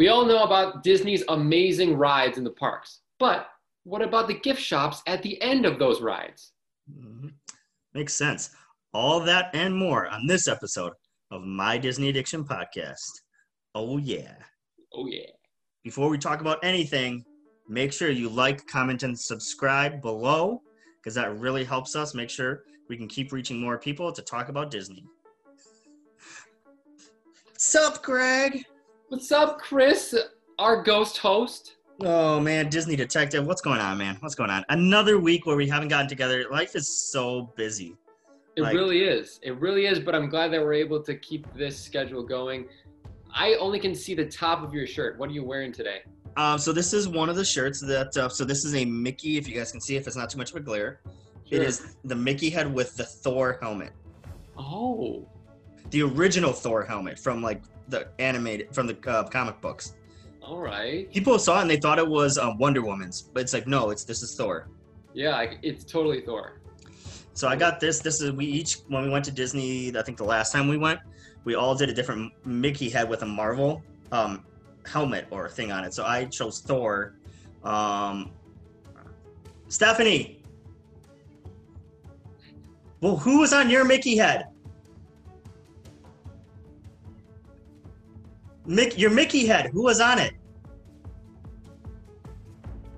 We all know about Disney's amazing rides in the parks, but what about the gift shops at the end of those rides? Mm-hmm. Makes sense. All that and more on this episode of My Disney Addiction Podcast. Oh, yeah. Oh, yeah. Before we talk about anything, make sure you like, comment, and subscribe below because that really helps us make sure we can keep reaching more people to talk about Disney. What's up, Greg? What's up, Chris, our ghost host? Oh man, Disney detective, what's going on, man? What's going on? Another week where we haven't gotten together. Life is so busy. It like, really is. It really is, but I'm glad that we're able to keep this schedule going. I only can see the top of your shirt. What are you wearing today? Um, so this is one of the shirts that. Uh, so this is a Mickey. If you guys can see, if it's not too much of a glare, sure. it is the Mickey head with the Thor helmet. Oh. The original Thor helmet from like the animated from the uh, comic books. All right. People saw it and they thought it was um, Wonder Woman's, but it's like no, it's this is Thor. Yeah, it's totally Thor. So I got this. This is we each when we went to Disney. I think the last time we went, we all did a different Mickey head with a Marvel um, helmet or thing on it. So I chose Thor. Um, Stephanie. Well, who was on your Mickey head? Mick, your Mickey head. Who was on it?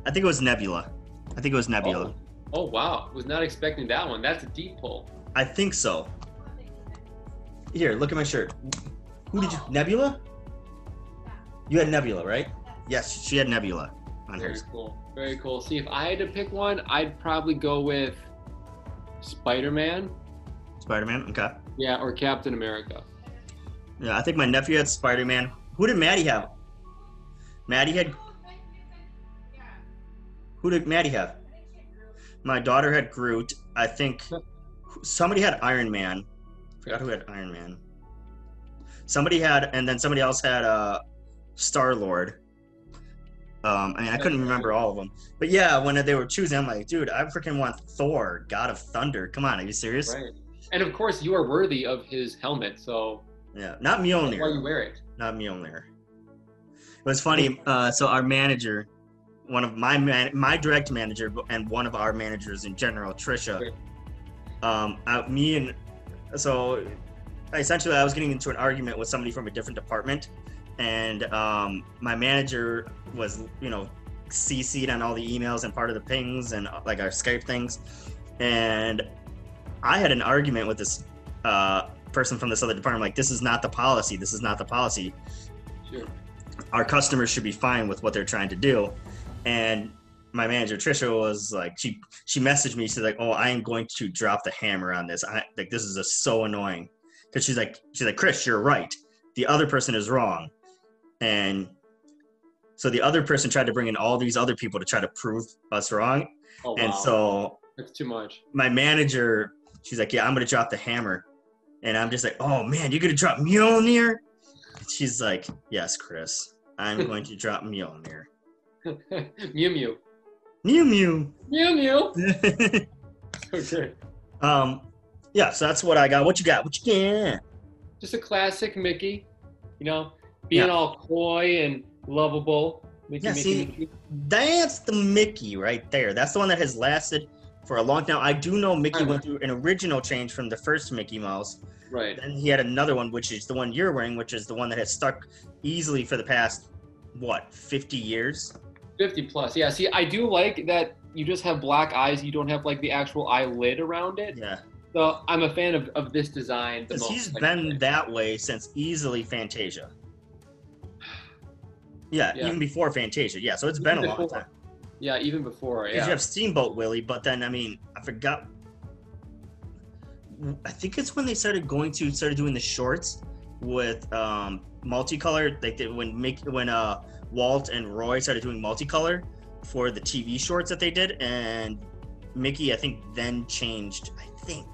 I think it was Nebula. I think it was Nebula. Oh, oh wow! Was not expecting that one. That's a deep pull. I think so. Here, look at my shirt. Who did you? Nebula? You had Nebula, right? Yes, she had Nebula on Very hers. cool. Very cool. See, if I had to pick one, I'd probably go with Spider-Man. Spider-Man. Okay. Yeah, or Captain America. Yeah, I think my nephew had Spider Man. Who did Maddie have? Maddie had. Who did Maddie have? My daughter had Groot. I think somebody had Iron Man. Forgot who had Iron Man. Somebody had, and then somebody else had uh, Star Lord. Um, I mean, I couldn't remember all of them, but yeah, when they were choosing, I'm like, dude, I freaking want Thor, God of Thunder. Come on, are you serious? Right. And of course, you are worthy of his helmet, so yeah, not Mjolnir. Why you wear it? Not Mjolnir. It was funny. Uh, so our manager, one of my man, my direct manager, and one of our managers in general, Trisha. Um, I, me and so essentially, I was getting into an argument with somebody from a different department, and um, my manager was, you know, CC'd on all the emails and part of the pings and like our Skype things, and I had an argument with this uh, person from this other department like this is not the policy. This is not the policy. Sure. our customers should be fine with what they're trying to do. And my manager trisha was like she she messaged me. She's like oh i am going to drop the hammer on this. I like this is just so annoying. Because she's like she's like chris you're right. The other person is wrong. And so the other person tried to bring in all these other people to try to prove us wrong. Oh, wow. and so that's too much. my manager she's like yeah i'm going to drop the hammer and I'm just like, oh man, you're gonna drop Mjolnir? She's like, yes, Chris, I'm going to drop Mjolnir. Mew Mew. Mew Mew. Mew Mew. okay. Um, yeah, so that's what I got. What you got? What you got? Just a classic Mickey. You know, being yeah. all coy and lovable. Mickey, yeah, Mickey, see, Mickey. that's the Mickey right there. That's the one that has lasted for a long time. I do know Mickey went uh-huh. through an original change from the first Mickey Mouse. Right. Then he had another one, which is the one you're wearing, which is the one that has stuck easily for the past what, 50 years? 50 plus. Yeah. See, I do like that you just have black eyes. You don't have like the actual eyelid around it. Yeah. So I'm a fan of, of this design. Because he's been that way since easily Fantasia. Yeah, yeah, even before Fantasia. Yeah, so it's even been a before. long time. Yeah, even before. Yeah. You have Steamboat Willie, but then I mean, I forgot. I think it's when they started going to started doing the shorts with um, multicolored. Like they, when make when uh Walt and Roy started doing multicolor for the TV shorts that they did, and Mickey I think then changed. I think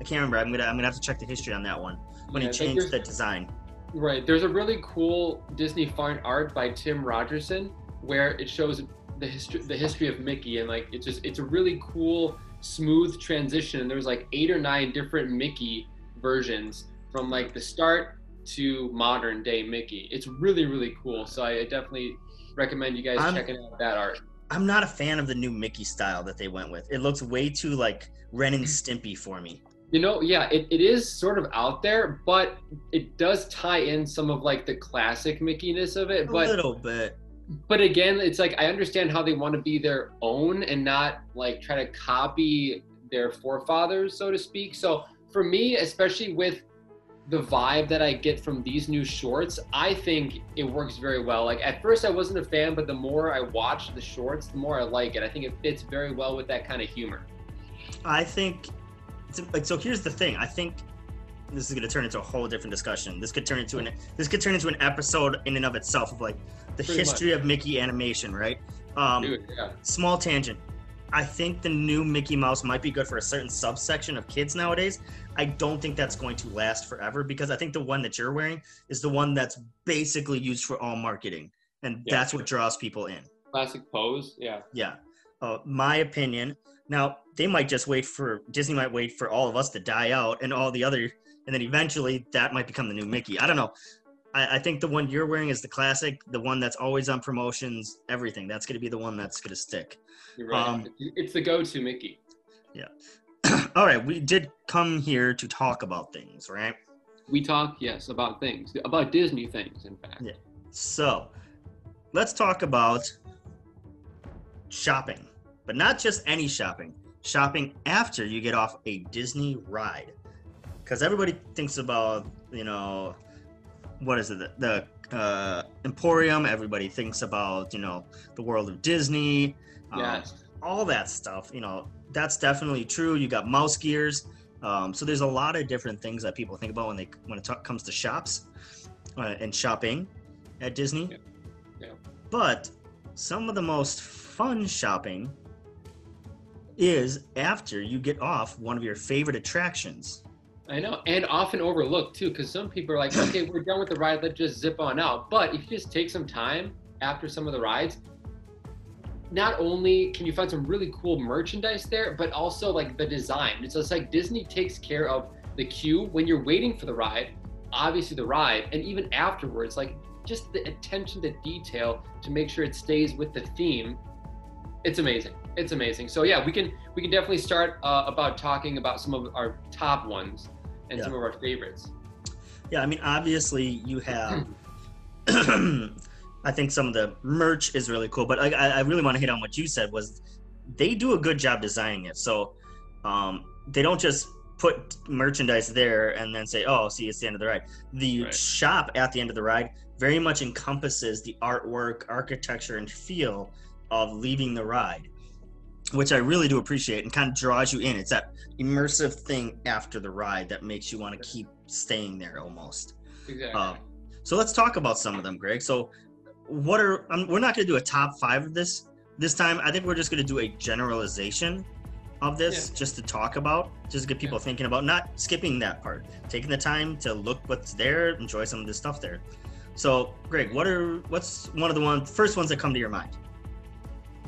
I can't remember. I'm gonna I'm gonna have to check the history on that one when yeah, he changed the design. Right. There's a really cool Disney fine art by Tim Rogerson where it shows the history the history of Mickey and like it's just it's a really cool smooth transition. And there was like eight or nine different Mickey versions from like the start to modern day Mickey. It's really really cool. So I definitely recommend you guys I'm- checking out that art. I'm not a fan of the new Mickey style that they went with. It looks way too like Ren and Stimpy for me. You know, yeah, it, it is sort of out there, but it does tie in some of like the classic Mickey-ness of it. But a But little bit. But again, it's like I understand how they want to be their own and not like try to copy their forefathers, so to speak. So for me, especially with the vibe that I get from these new shorts, I think it works very well. Like at first I wasn't a fan, but the more I watch the shorts, the more I like it. I think it fits very well with that kind of humor. I think like so. Here's the thing. I think this is going to turn into a whole different discussion. This could turn into an this could turn into an episode in and of itself of like the Pretty history of Mickey animation, right? Um, Dude, yeah. small tangent. I think the new Mickey Mouse might be good for a certain subsection of kids nowadays. I don't think that's going to last forever because I think the one that you're wearing is the one that's basically used for all marketing, and Yeah. that's what draws people in. Classic pose, yeah. Yeah. Uh, my opinion. Now they might just wait for Disney might wait for all of us to die out and all the other, and then eventually that might become the new Mickey. I don't know. I, I think the one you're wearing is the classic, the one that's always on promotions, everything. That's going to be the one that's going to stick. You're right. Um, it's the go-to Mickey. Yeah. All right, we did come here to talk about things, right? We talk, yes, about things, about Disney things, in fact. Yeah. So, let's talk about shopping, but not just any shopping. Shopping after you get off a Disney ride, because everybody thinks about you know what is it the, the uh, Emporium. Everybody thinks about you know the world of Disney. um, Yes. all that stuff. You know, that's definitely true. You got mouse gears. Um, so there's a lot of different things that people think about when they when it ta- comes to shops uh, and shopping at Disney. Yeah. Yeah. But some of the most fun shopping is after you get off one of your favorite attractions. I know, and often overlooked too, because some people are like, okay, we're done with the ride, let's just zip on out. But if you just take some time after some of the rides, not only can you find some really cool merchandise there, but also like the design. It's just like Disney takes care of the queue when you're waiting for the ride, obviously the ride, and even afterwards, like just the attention to detail to make sure it stays with the theme. It's amazing. It's amazing. So yeah, we can we can definitely start uh, about talking about some of our top ones and Yeah. some of our favorites. Yeah, I mean, obviously you have. I think some of the merch is really cool, but I, I really want to hit on what you said was they do a good job designing it. So um, they don't just put merchandise there and then say, "Oh, see, it's the end of the ride." The Right. shop at the end of the ride very much encompasses the artwork, architecture, and feel of leaving the ride, which I really do appreciate and kind of draws you in. It's that immersive thing after the ride that makes you want to keep staying there almost. Exactly. Uh, so let's talk about some of them, Greg. So, what are um, we're not going to do a top five of this this time. I think we're just going to do a generalization of this, Yeah. just to talk about, just to get people Yeah. thinking about, not skipping that part, taking the time to look what's there, enjoy some of this stuff there. So, Greg, what are what's one of the one first ones that come to your mind?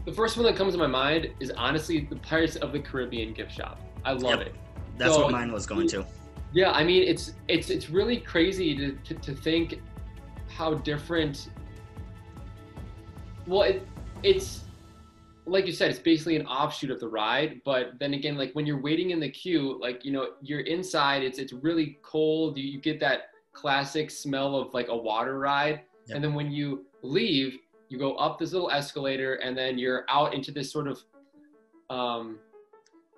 The first one that comes to my mind is honestly the Pirates of the Caribbean gift shop. I love Yep. it. That's So, what mine was going to. Yeah, I mean it's it's it's really crazy to to, to think how different. Well, it, it's like you said, it's basically an offshoot of the ride. But then again, like when you're waiting in the queue, like you know you're inside. It's it's really cold. You, you get that classic smell of like a water ride, Yep. and then when you leave, you go up this little escalator, and then you're out into this sort of, um,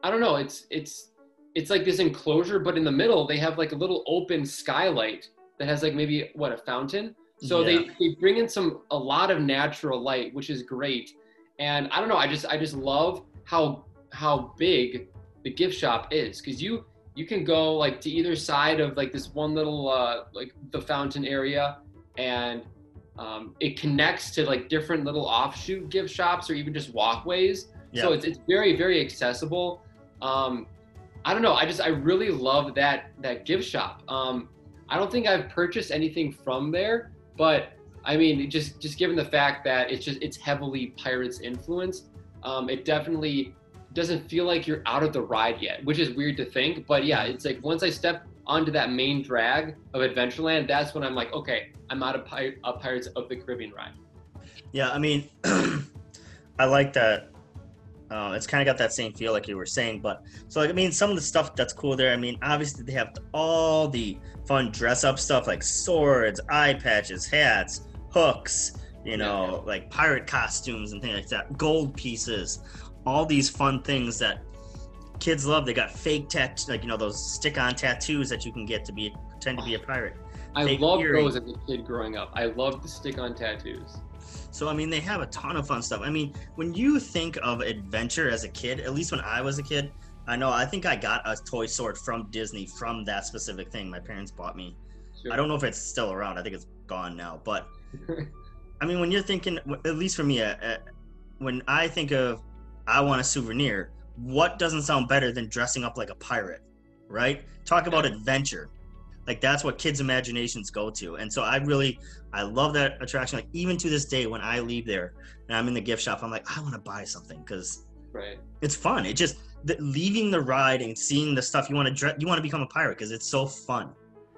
I don't know. It's it's it's like this enclosure, but in the middle they have like a little open skylight that has like maybe what a fountain. So Yeah. they, they bring in some a lot of natural light, which is great. And I don't know, I just I just love how how big the gift shop is because you you can go like to either side of like this one little uh, like the fountain area, and um, it connects to like different little offshoot gift shops or even just walkways. Yeah. So it's, it's very very accessible. Um, I don't know. I just I really love that that gift shop. Um, I don't think I've purchased anything from there, but I mean, just just given the fact that it's just it's heavily Pirates influenced, um, it definitely doesn't feel like you're out of the ride yet, which is weird to think. But yeah, it's like once I step onto that main drag of Adventureland, that's when I'm like, okay, I'm out of Pir- uh, Pirates of the Caribbean ride. Yeah, I mean, I like that. Uh, it's kind of got that same feel like you were saying, but so like, I mean, some of the stuff that's cool there. I mean, obviously they have all the fun dress up stuff like swords, eye patches, hats, hooks, you know, Yeah. like pirate costumes and things like that, gold pieces, all these fun things that kids love. They got fake tat, like you know, those stick-on tattoos that you can get to be pretend to be a pirate. I Fake loved earrings. those as a kid growing up. I loved the stick-on tattoos. So I mean, they have a ton of fun stuff. I mean, when you think of adventure as a kid, at least when I was a kid, I know I think I got a toy sword from Disney from that specific thing my parents bought me. Sure. I don't know if it's still around. I think it's gone now. But I mean, when you're thinking, at least for me, uh, uh, when I think of I want a souvenir, what doesn't sound better than dressing up like a pirate, right? Talk about adventure. Like that's what kids' imaginations go to. And so I really, I love that attraction. Like even to this day, when I leave there and I'm in the gift shop, I'm like, I want to buy something because right. it's fun. It just the, leaving the ride and seeing the stuff you want to dress, you want to become a pirate because it's so fun.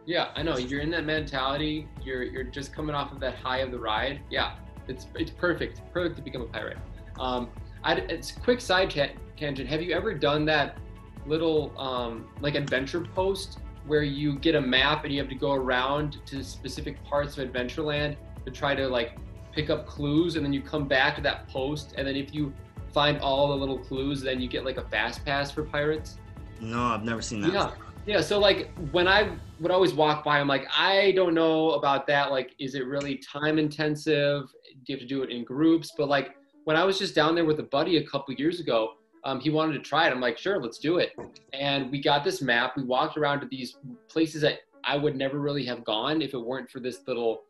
Yeah, I know. You're in that mentality. You're you're just coming off of that high of the ride. Yeah, it's it's perfect. Perfect to become a pirate. Um, I, it's a quick side ta- tangent. Have you ever done that little um, like adventure post where you get a map and you have to go around to specific parts of Adventureland to try to like pick up clues, and then you come back to that post, and then if you find all the little clues, then you get like a fast pass for pirates. No, I've never seen that. Yeah. Yeah. So like when I would always walk by, I'm like, I don't know about that. Like, is it really time intensive? Do you have to do it in groups? But like when I was just down there with a buddy a couple years ago, um, he wanted to try it. I'm like, sure, let's do it. And we got this map. We walked around to these places that I would never really have gone if it weren't for this little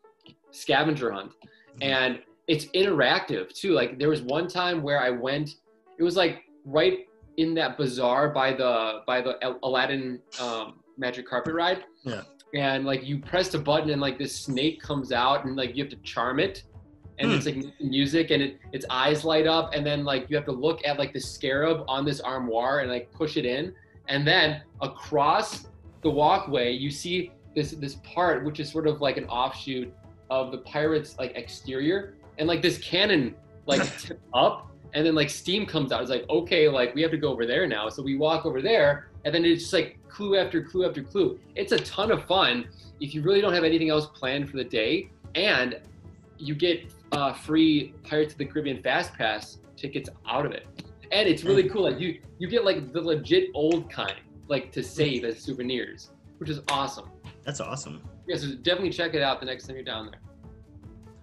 scavenger hunt. And it's interactive too. Like there was one time where I went, it was like right in that bazaar by the by the Aladdin um, magic carpet ride. Yeah. And like you pressed a button and like this snake comes out and like you have to charm it. And Hmm. it's like music and it, its eyes light up and then like you have to look at like the scarab on this armoire and like push it in. And then across the walkway you see this this part which is sort of like an offshoot of the pirates like exterior and like this cannon like tips up and then like steam comes out it's like okay like we have to go over there now so we walk over there and then it's just like clue after clue after clue it's a ton of fun if you really don't have anything else planned for the day and you get uh, free pirates of the caribbean fast pass tickets out of it. And it's really cool like you you get like the legit old kind like to save as souvenirs which is awesome. That's awesome. yeah so definitely check it out the next time you're down there.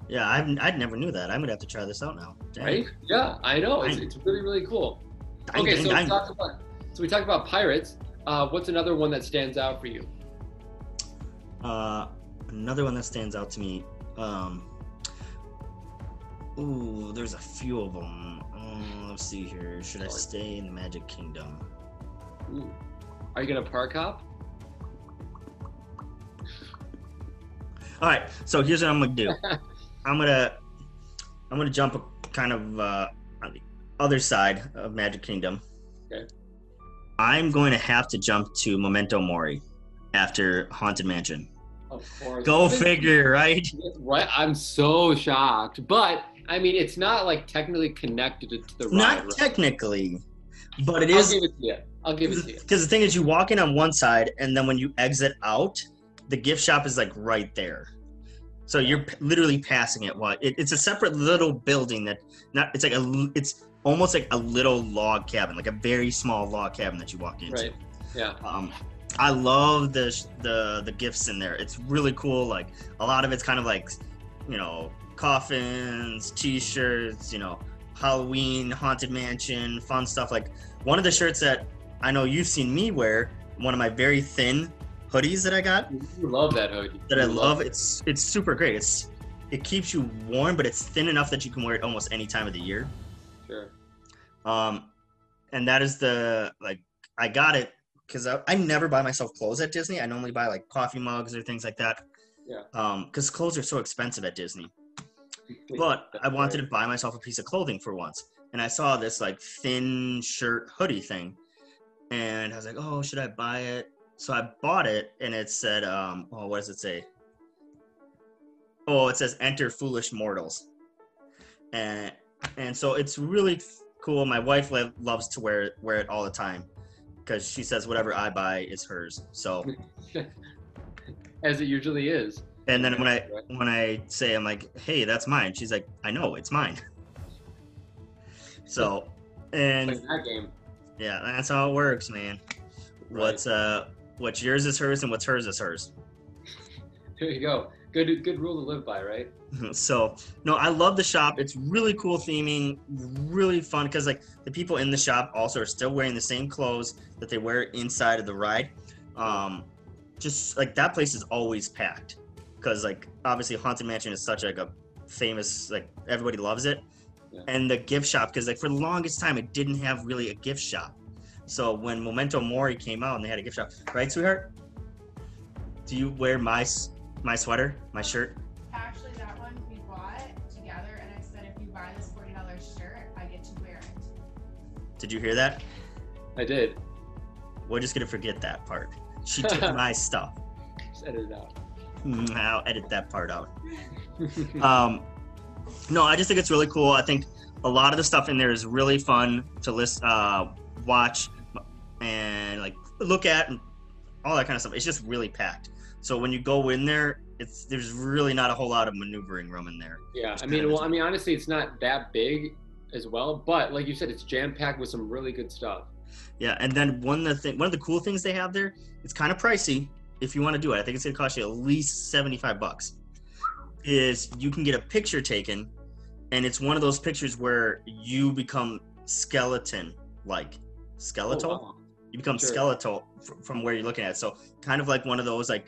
Yeah, I've, I never knew that. I'm gonna have to try this out now. Dang. right? Yeah i know. It's, it's really really cool. Dang, okay dang, so we talked about so we talked about pirates. Uh, what's another one that stands out for you? Uh, another one that stands out to me. Um, ooh, there's a few of them. Uh, let's see here. Should I stay in the Magic Kingdom? Ooh. are you gonna park hop All right. So here's what I'm gonna do. I'm gonna I'm gonna jump a, kind of uh, on the other side of Magic Kingdom. Okay. I'm going to have to jump to Memento Mori after Haunted Mansion. of course Go figure, right? right i'm so shocked but i mean it's not like technically connected to the ride Not right? technically, but it i'll is give it to you i'll give it to you because the thing is, you walk in on one side, and then when you exit out, the gift shop is like right there. So you're p- literally passing it. What? It, it's a separate little building that not. It's like a. It's almost like a little log cabin, like a very small log cabin that you walk into. right yeah Um, I love the the the gifts in there. It's really cool. Like a lot of it's kind of like, you know, coffins, T-shirts, you know, Halloween, haunted mansion, fun stuff. Like one of the shirts that I know you've seen me wear, one of my very thin hoodies that I got you love that hoodie that I love. it. It's it's super great. It's it keeps you warm, but it's thin enough that you can wear it almost any time of the year. sure Um, and that is the like I got it because I, I never buy myself clothes at Disney. I normally buy like coffee mugs or things like that. Yeah. Um, because clothes are so expensive at Disney. But I wanted to buy myself a piece of clothing for once, and I saw this like thin shirt hoodie thing, and I was like, oh, should I buy it? so I bought it and it said, um, oh, what does it say? Oh, it says enter foolish mortals. And and so it's really cool. My wife lo- loves to wear it, wear it all the time because she says whatever I buy is hers. So As it usually is. And then when I when I say I'm like, hey, that's mine, she's like, I know it's mine. So and Like that game. yeah, that's how it works, man. What's uh what's yours is hers and what's hers is hers. There you go. Good good rule to live by, right? so no i love the shop it's really cool theming really fun because like the people in the shop also are still wearing the same clothes that they wear inside of the ride um just like that place is always packed because like obviously haunted mansion is such like a famous like everybody loves it Yeah. and the gift shop because like for the longest time it didn't have really a gift shop so when memento mori came out and they had a gift shop right sweetheart do you wear my my sweater my shirt Actually, that one we bought together, and I said if you buy this forty dollars shirt, I get to wear it. did you hear that I did. We're just gonna forget that part. She took my stuff. Just edit it out. Mm, I'll edit that part out. Um, no, I just think it's really cool. I think a lot of the stuff in there is really fun to list, uh, watch, and like look at, and all that kind of stuff. It's just really packed. So when you go in there, it's there's really not a whole lot of maneuvering room in there. yeah, I mean, well, I mean, honestly, it's not that big as well, but like you said, it's jam packed with some really good stuff. Yeah, and then one of the thing, one of the cool things they have there, it's kind of pricey if you want to do it. I think it's gonna cost you at least seventy five bucks. Is you can get a picture taken, and it's one of those pictures where you become skeleton like skeletal. Oh, wow. You become Sure. skeletal fr- from where you're looking at. So kind of like one of those like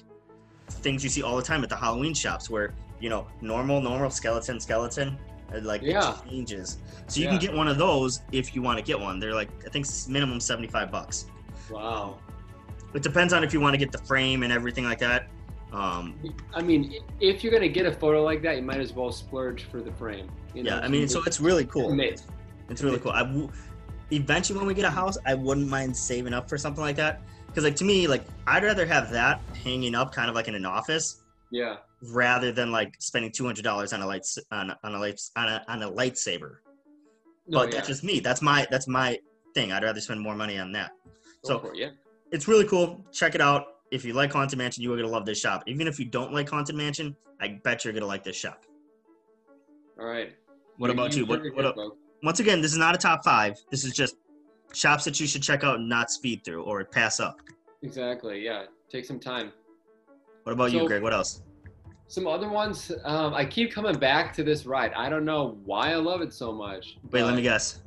things you see all the time at the Halloween shops where you know normal, normal skeleton, skeleton. and, Like it Yeah. changes, so you Yeah. can get one of those if you want to get one. They're like I think minimum seventy five bucks. Wow. It depends on if you want to get the frame and everything like that. Um, I mean, if you're gonna get a photo like that, you might as well splurge for the frame. You know, yeah, I mean, so it's really cool. Commit. It's really cool. I w- eventually when we get a house, I wouldn't mind saving up for something like that because, like, to me, like I'd rather have that hanging up, kind of like in an office, Yeah. rather than like spending two hundred dollars on a light on, a- on a light on a on a lightsaber. No, but yeah. that's just me. That's my that's my thing. I'd rather spend more money on that. Go so- it, yeah. It's really cool. Check it out. If you like Haunted Mansion, you are gonna love this shop. Even if you don't like Haunted Mansion, I bet you're gonna like this shop. All right. What about you? What, what, here, el- once again, this is not a top five. This is just shops that you should check out and not speed through or pass up. Exactly. Yeah. Take some time. What about you, Greg? What else? Some other ones. Um, I keep coming back to this ride. I don't know why I love it so much. Wait, let me guess.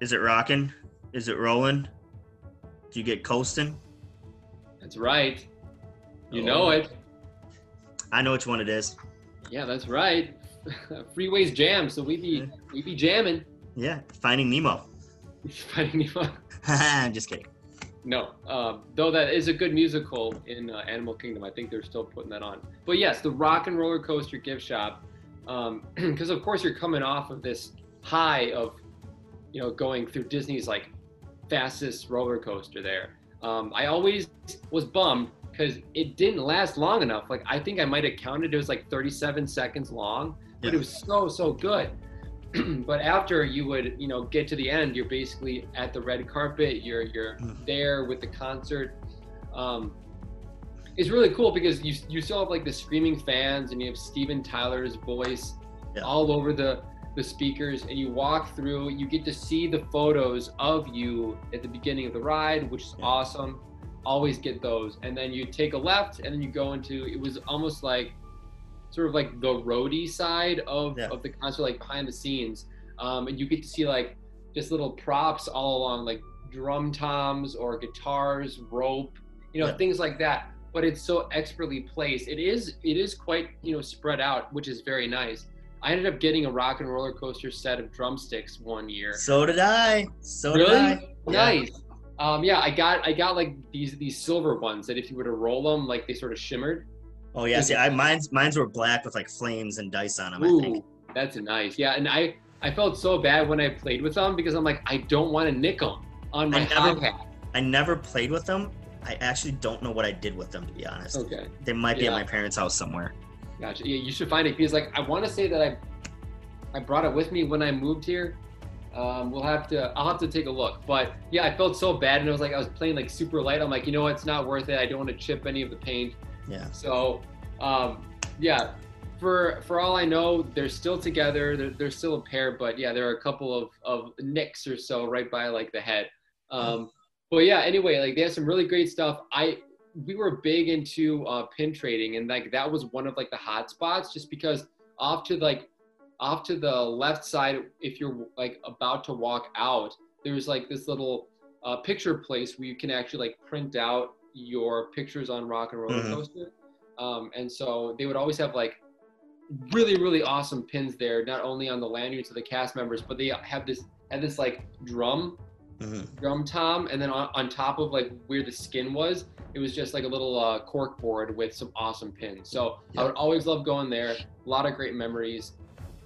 Is it rocking? Is it rolling? Do you get coasting? That's right. You Oh. know it. I know which one it is. Yeah, that's right. Freeways jam, so we be we be jamming. Yeah, Finding Nemo. Finding Nemo. I'm just kidding. No, um, though that is a good musical in uh, Animal Kingdom. I think they're still putting that on. But yes, the Rock 'n' Roller Coaster gift shop, because of course you're coming off of this high of, you know, going through Disney's like fastest roller coaster there. Um, I always was bummed because it didn't last long enough. Like I think I might have counted it was like 37 seconds long, but Yeah. it was so so good. but after you would you know get to the end you're basically at the red carpet you're you're Mhm. there with the concert um, it's really cool because you you still have like the screaming fans and you have Steven Tyler's voice Yeah. all over the the speakers and you walk through you get to see the photos of you at the beginning of the ride which is Yeah. awesome always get those and then you take a left and then you go into it was almost like sort of like the roadie side of, Yeah. of the concert like behind the scenes um, and you get to see like just little props all along like drum toms or guitars rope you know Yeah. things like that but it's so expertly placed it is it is quite you know spread out which is very nice i ended up getting a rock and roller coaster set of drumsticks one year So did I. So did really I. Yeah. nice um, yeah i got i got like these these silver ones that if you were to roll them like they sort of shimmered Oh yeah, see, I mine's mine's were black with like flames and dice on them. I think. Ooh, that's nice. Yeah, and I I felt so bad when I played with them because I'm like I don't want to nick them on my I never-. I never played with them. I actually don't know what I did with them to be honest. Okay. They might be Yeah. at my parents' house somewhere. Gotcha. Yeah, you should find it because like I want to say that I I brought it with me when I moved here. Um, we'll have to I'll have to take a look. But yeah, I felt so bad and it was like I was playing like super light. I'm like, you know what, it's not worth it. I don't want to chip any of the paint. Yeah. So um, yeah, for for all I know, they're still together. They're, they're still a pair, but yeah, there are a couple of of nicks or so right by like the head. Um, but yeah, anyway, like they have some really great stuff. I we were big into uh, pin trading, and like that was one of like the hot spots, just because off to like off to the left side, if you're like about to walk out, there's like this little uh, picture place where you can actually like print out your pictures on Rock 'n' Roller Mhm. Coaster. Um, and so they would always have like really really awesome pins there, not only on the lanyards of the cast members, but they have this had this like drum hmm drum tom and then on, on top of like where the skin was it was just like a little uh, cork board with some awesome pins. So i would always love going there. A lot of great memories.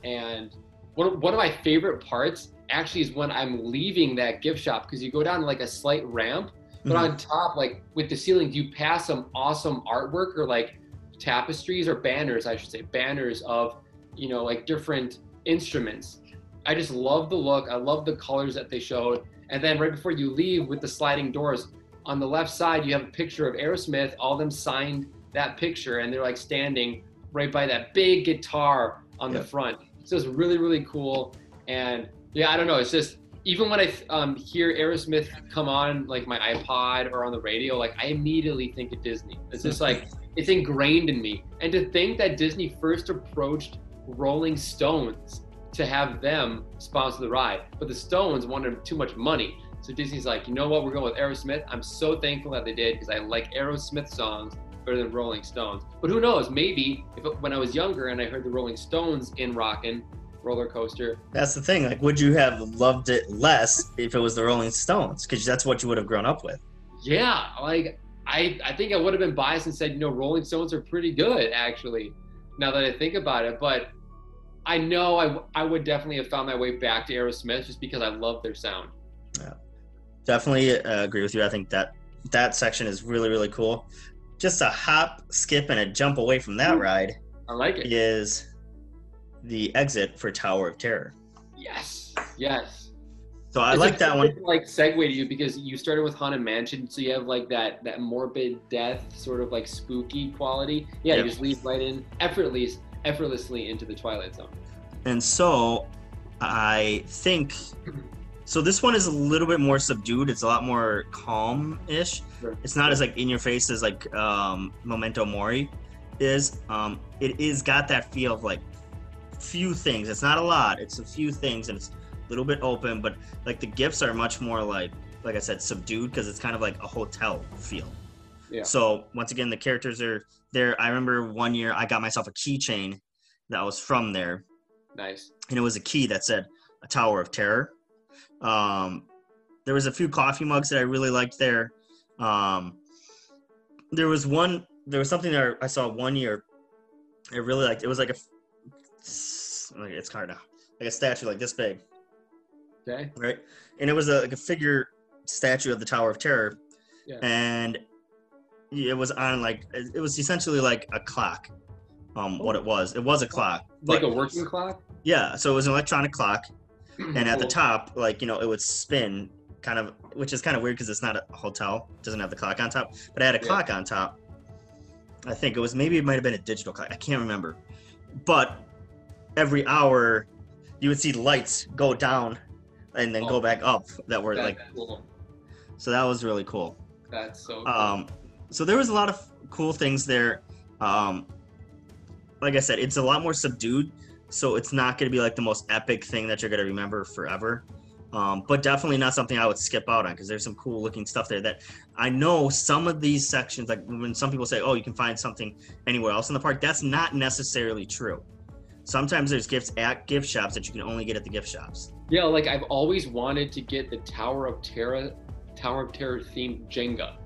And one of, one of my favorite parts actually is when i'm leaving that gift shop because you go down like a slight ramp but Mhm. on top like with the ceilings you pass some awesome artwork or like tapestries or banners i should say banners of you know like different instruments. I just love the look. I love the colors that they showed and then right before you leave with the sliding doors on the left side you have a picture of aerosmith all of them signed that picture and they're like standing right by that big guitar on the front so it's really really cool and yeah i don't know it's just even when I um, hear Aerosmith come on like my iPod or on the radio, like I immediately think of Disney. It's just like it's ingrained in me. And to think that Disney first approached Rolling Stones to have them sponsor the ride, but the Stones wanted too much money. So Disney's like, you know what, we're going with Aerosmith. I'm so thankful that they did because I like Aerosmith songs better than Rolling Stones. But who knows? Maybe if when I was younger and I heard the Rolling Stones in Rockin' Roller Coaster, That's the thing. Like, would you have loved it less if it was the Rolling Stones? Because that's what you would have grown up with. Yeah, like I, I think I would have been biased and said, you know, Rolling Stones are pretty good, actually, now that I think about it. But I know I, I would definitely have found my way back to Aerosmith just because I love their sound. Yeah, definitely uh, agree with you. I think that that section is really really cool. Just a hop, skip, and a jump away from that ride I like it. is the exit for Tower of Terror. Yes, yes. So I It's like that one. Like segue to you because you started with Haunted Mansion, so you have like that that morbid death sort of like spooky quality. Yeah, Yep. you just lead right in effortlessly, effortlessly into the Twilight Zone. And so I think so this one is a little bit more subdued. It's a lot more calm-ish. Sure. It's not as like in your face as like um Memento Mori is. Um it is got that feel of like few things. It's not a lot. It's a few things and it's a little bit open, but like the gifts are much more like like I said subdued because it's kind of like a hotel feel. Yeah. So once again the characters are there. I remember one year I got myself a keychain that was from there Nice. and it was a key that said a Tower of Terror. Um, there was a few coffee mugs that I really liked there. Um, there was one. There was something that I saw one year. I really liked. It was like a. It's hard now. Like a statue, like this big, Okay. right? And it was a, like a figure statue of the Tower of Terror, Yeah. and it was on like it was essentially like a clock. Um, what it was, it was a clock. Like a working clock. yeah, so it was an electronic clock, and at the top, like you know, it would spin, kind of, which is kind of weird because it's not a hotel, it doesn't have the clock on top, but it had a Yeah. clock on top. I think it was maybe it might have been a digital clock. I can't remember, but every hour, you would see lights go down, and then go Oh. back up. That were like, cool. so that was really cool. That's so cool. Um, so there was a lot of cool things there. Um, like I said, it's a lot more subdued, so it's not going to be like the most epic thing that you're going to remember forever. Um, but definitely not something I would skip out on because there's some cool looking stuff there that I know some of these sections, like when some people say, oh, you can find something anywhere else in the park, that's not necessarily true. Sometimes there's gifts at gift shops that you can only get at the gift shops. Yeah, like I've always wanted to get the Tower of Terror, Tower of Terror themed Jenga.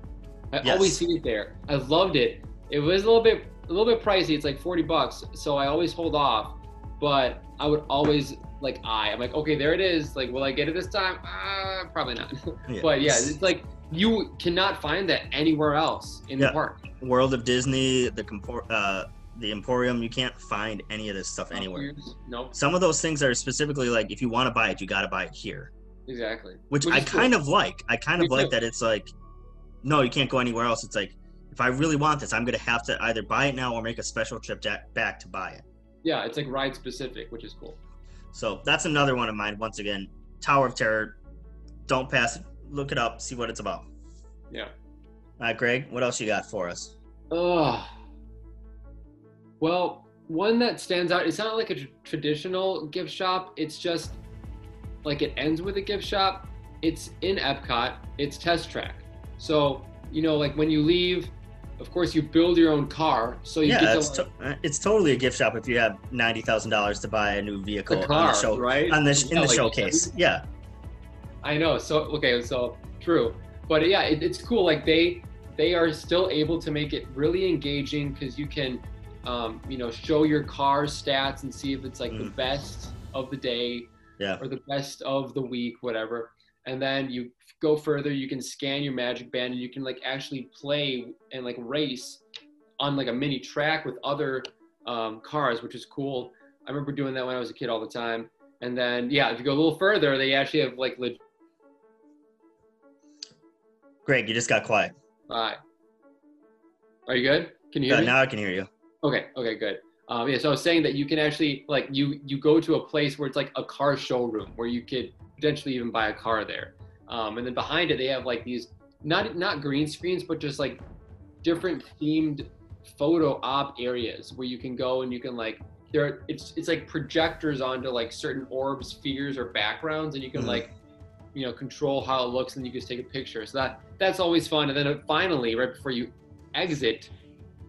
I Yes. always see it there. I loved it. It was a little bit, a little bit pricey. It's like forty bucks, so I always hold off. But I would always like I I'm like, okay, there it is. Like, will I get it this time? Uh, probably not. But yeah, it's like you cannot find that anywhere else in Yeah. the park. World of Disney, the compor- uh, the Emporium, you can't find any of this stuff anywhere. Nope. Some of those things are specifically like if you want to buy it, you got to buy it here, Exactly. which, Which I is cool. kind of like. I kind Me of like too. that it's like, no, you can't go anywhere else. It's like if I really want this, I'm gonna have to either buy it now or make a special trip back to buy it. Yeah, it's like ride specific, which is cool. So that's another one of mine. Once again, Tower of Terror. Don't pass it. Look it up. See what it's about. Yeah. All right, Greg. What else you got for us? Oh. Well, one that stands out, it's not like a tr- traditional gift shop. It's just like it ends with a gift shop. It's in Epcot. It's Test Track. So, you know, like when you leave, of course, you build your own car. So you yeah, get it's, to, to- uh, it's totally a gift shop if you have ninety thousand dollars to buy a new vehicle the on car, the show right? on the sh- in Yeah, the like showcase. Yeah, I know. So okay, so true, but yeah, it, it's cool. Like they they are still able to make it really engaging because you can, um, you know, show your car stats and see if it's like the Mm. best of the day yeah. or the best of the week, whatever. And then you go further. You can scan your Magic Band and you can like actually play and like race on like a mini track with other um, cars, which is cool. I remember doing that when I was a kid all the time. And then yeah, if you go a little further, they actually have like legit Greg, you just got quiet. Hi. Are you good? Can you hear Yeah, me? now I can hear you. Okay. Okay. Good. Um, yeah. So I was saying that you can actually like you you go to a place where it's like a car showroom where you could potentially even buy a car there. Um, and then behind it they have like these not not green screens but just like different themed photo op areas where you can go and you can like there it's it's like projectors onto like certain orbs, spheres, or backgrounds, and you can Mhm. like you know control how it looks and you can just take a picture. So that that's always fun. And then uh, finally, right before you exit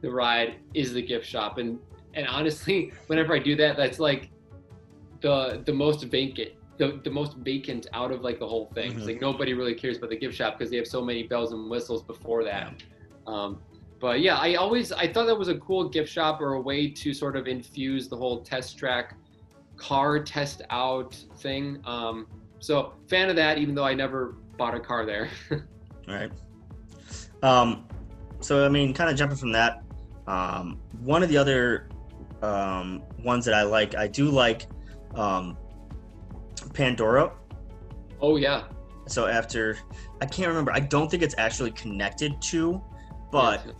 the ride, is the gift shop. And and honestly, whenever I do that, that's like the the most vacant. The, the most vacant out of like the whole thing. It's Mhm. like nobody really cares about the gift shop because they have so many bells and whistles before that. Um, but yeah, I always I thought that was a cool gift shop or a way to sort of infuse the whole test track car test out thing. Um, so fan of that, even though I never bought a car there. All right. Um, so I mean, kind of jumping from that, um, one of the other um, ones that I like, I do like um, Pandora. oh yeah, So after, I can't remember. I don't think it's actually connected to, but Yeah.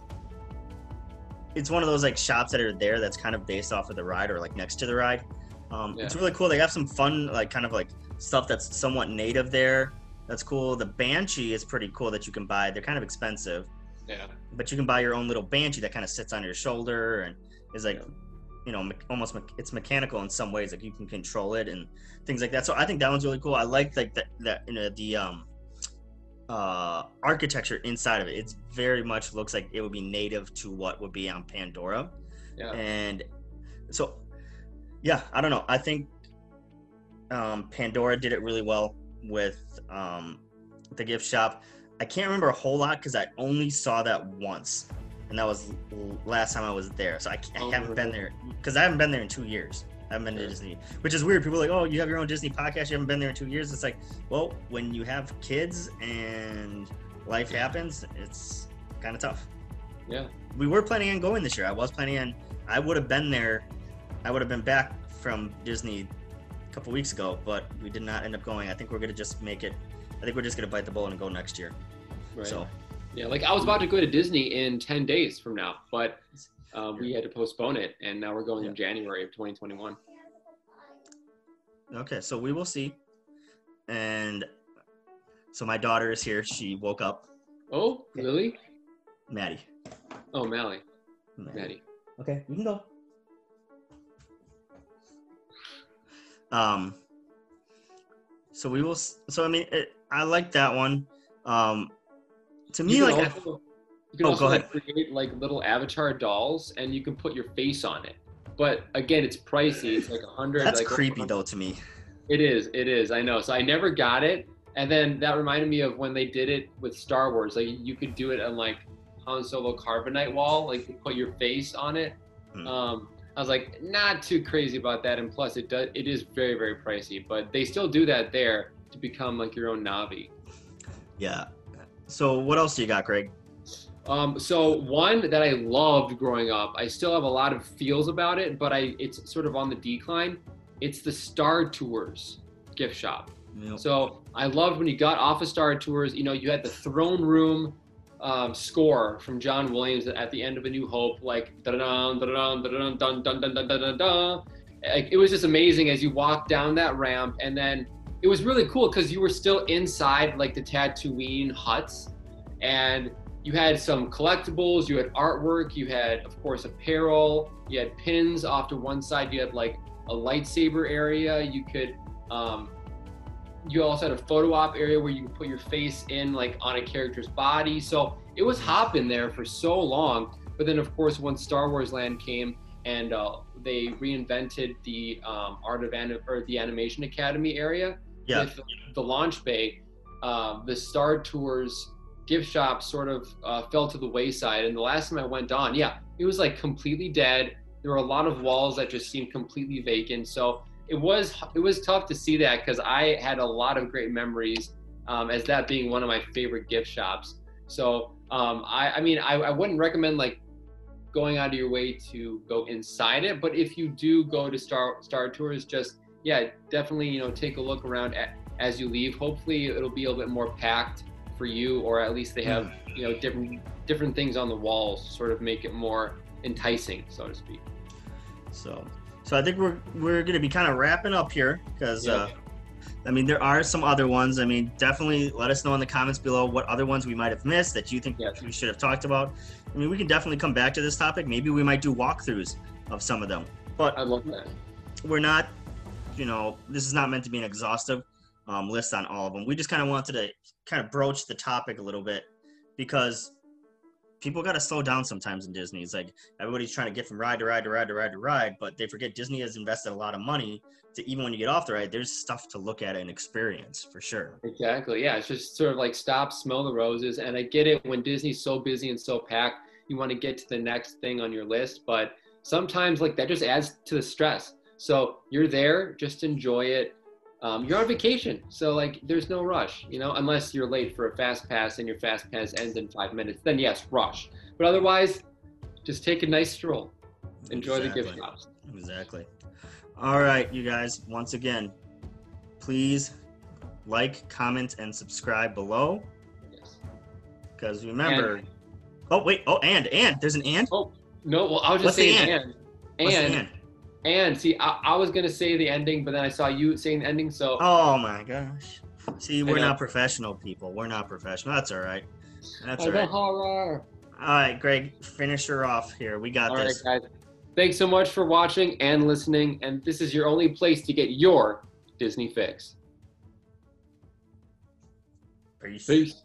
it's one of those like shops that are there that's kind of based off of the ride or like next to the ride. Um, It's really cool. They have some fun, like kind of like stuff that's somewhat native there. That's cool. The Banshee is pretty cool that you can buy. They're kind of expensive, yeah, but you can buy your own little Banshee that kind of sits on your shoulder and is like, Yeah. You know, almost me- it's mechanical in some ways. Like you can control it and things like that. So I think that one's really cool. I like like that that you know the um uh architecture inside of it. It's very much looks like it would be native to what would be on Pandora. yeah. And so, yeah, I don't know. I think um, Pandora did it really well with um, the gift shop. I can't remember a whole lot because I only saw that once, and that was last time I was there. So I, I Oh, haven't been there because I haven't been there in two years. I haven't been to Disney, which is weird. People are like, oh, you have your own Disney podcast. You haven't been there in two years. It's like, well, when you have kids and life happens, it's kind of tough Yeah. we were planning on going this year. I was planning on. I would have been there. I would have been back from Disney a couple weeks ago, but we did not end up going. I think we're gonna just make it. I think we're just gonna bite the bullet and go next year. Right. So Yeah, like I was about to go to Disney in 10 days from now, but uh, we had to postpone it, and now we're going in January of 2021. okay, so we will see. And so my daughter is here. She woke up. Oh, Lily? Maddie. Oh, Mally. Maddie. Okay, you can go. Um. So we will. So I mean, it, I like that one. Um. To me, You like, also, you can Oh, also like, create like little avatar dolls, and you can put your face on it. But again, it's pricey. It's like a hundred. that's like, creepy though to me. It is. It is. I know. So I never got it, and then that reminded me of when they did it with Star Wars. Like you could do it on like Han Solo Carbonite wall, like you put your face on it. Hmm. Um, I was like, not too crazy about that, and plus it does. It is very very pricey, but they still do that there to become like your own Na'vi. Yeah. So what else do you got, Greg? Um, so one that I loved growing up, I still have a lot of feels about it, but I it's sort of on the decline. It's the Star Tours gift shop. Yep. So I loved when you got off of Star Tours. You know, you had the throne room um, score from John Williams at the end of A New Hope, like da da da da da da dun dun dun dun dun. Like it was just amazing as you walked down that ramp, and then it was really cool because you were still inside like the Tatooine huts, and you had some collectibles, you had artwork, you had of course apparel, you had pins off to one side, you had like a lightsaber area, you could um, you also had a photo op area where you could put your face in like on a character's body. So it was hopping there for so long. But then of course when Star Wars Land came and uh, they reinvented the um, art of anim- or the animation academy area Yeah. with the launch bay, um, the Star Tours gift shop sort of uh, fell to the wayside. And the last time I went on, yeah, it was like completely dead. There were a lot of walls that just seemed completely vacant. So it was it was tough to see that because I had a lot of great memories um, as that being one of my favorite gift shops. So um, I, I mean I, I wouldn't recommend like going out of your way to go inside it, but if you do go to Star Star Tours, just yeah, definitely you know take a look around at, as you leave. Hopefully it'll be a little bit more packed for you, or at least they have you know different different things on the walls, to sort of make it more enticing, so to speak. So, so I think we're we're gonna be kind of wrapping up here because, Yeah. uh, I mean, there are some other ones. I mean, definitely let us know in the comments below what other ones we might have missed that you think Yes. we should have talked about. I mean, we can definitely come back to this topic. Maybe we might do walkthroughs of some of them, but I love that. we're not. You know, this is not meant to be an exhaustive um, list on all of them. We just kind of wanted to kind of broach the topic a little bit because people got to slow down sometimes in Disney. It's like everybody's trying to get from ride to ride to ride to ride to ride, but they forget Disney has invested a lot of money to even when you get off the ride, there's stuff to look at and experience for sure. Exactly. Yeah. It's just sort of like stop, smell the roses. And I get it when Disney's so busy and so packed, you want to get to the next thing on your list. But sometimes, like, that just adds to the stress. So you're there, just enjoy it. Um, you're on vacation. So, like, there's no rush, you know, unless you're late for a fast pass and your fast pass ends in five minutes. Then, yes, rush. But otherwise, just take a nice stroll. Enjoy the gift Exactly. shops. Exactly. All right, you guys, once again, please like, comment, and subscribe below. Yes. Because remember, And- oh wait, oh and and there's an and. Oh, no. Well, I was What's just the saying, and? and. What's the And, and? See, I, I was gonna say the ending, but then I saw you saying the ending, so Oh my gosh. See, we're not professional people. We're not professional. That's all right. That's all right. horror. All right, Greg, finish her off here. We got this. All right, guys. Thanks so much for watching and listening, and this is your only place to get your Disney fix. Peace. Peace.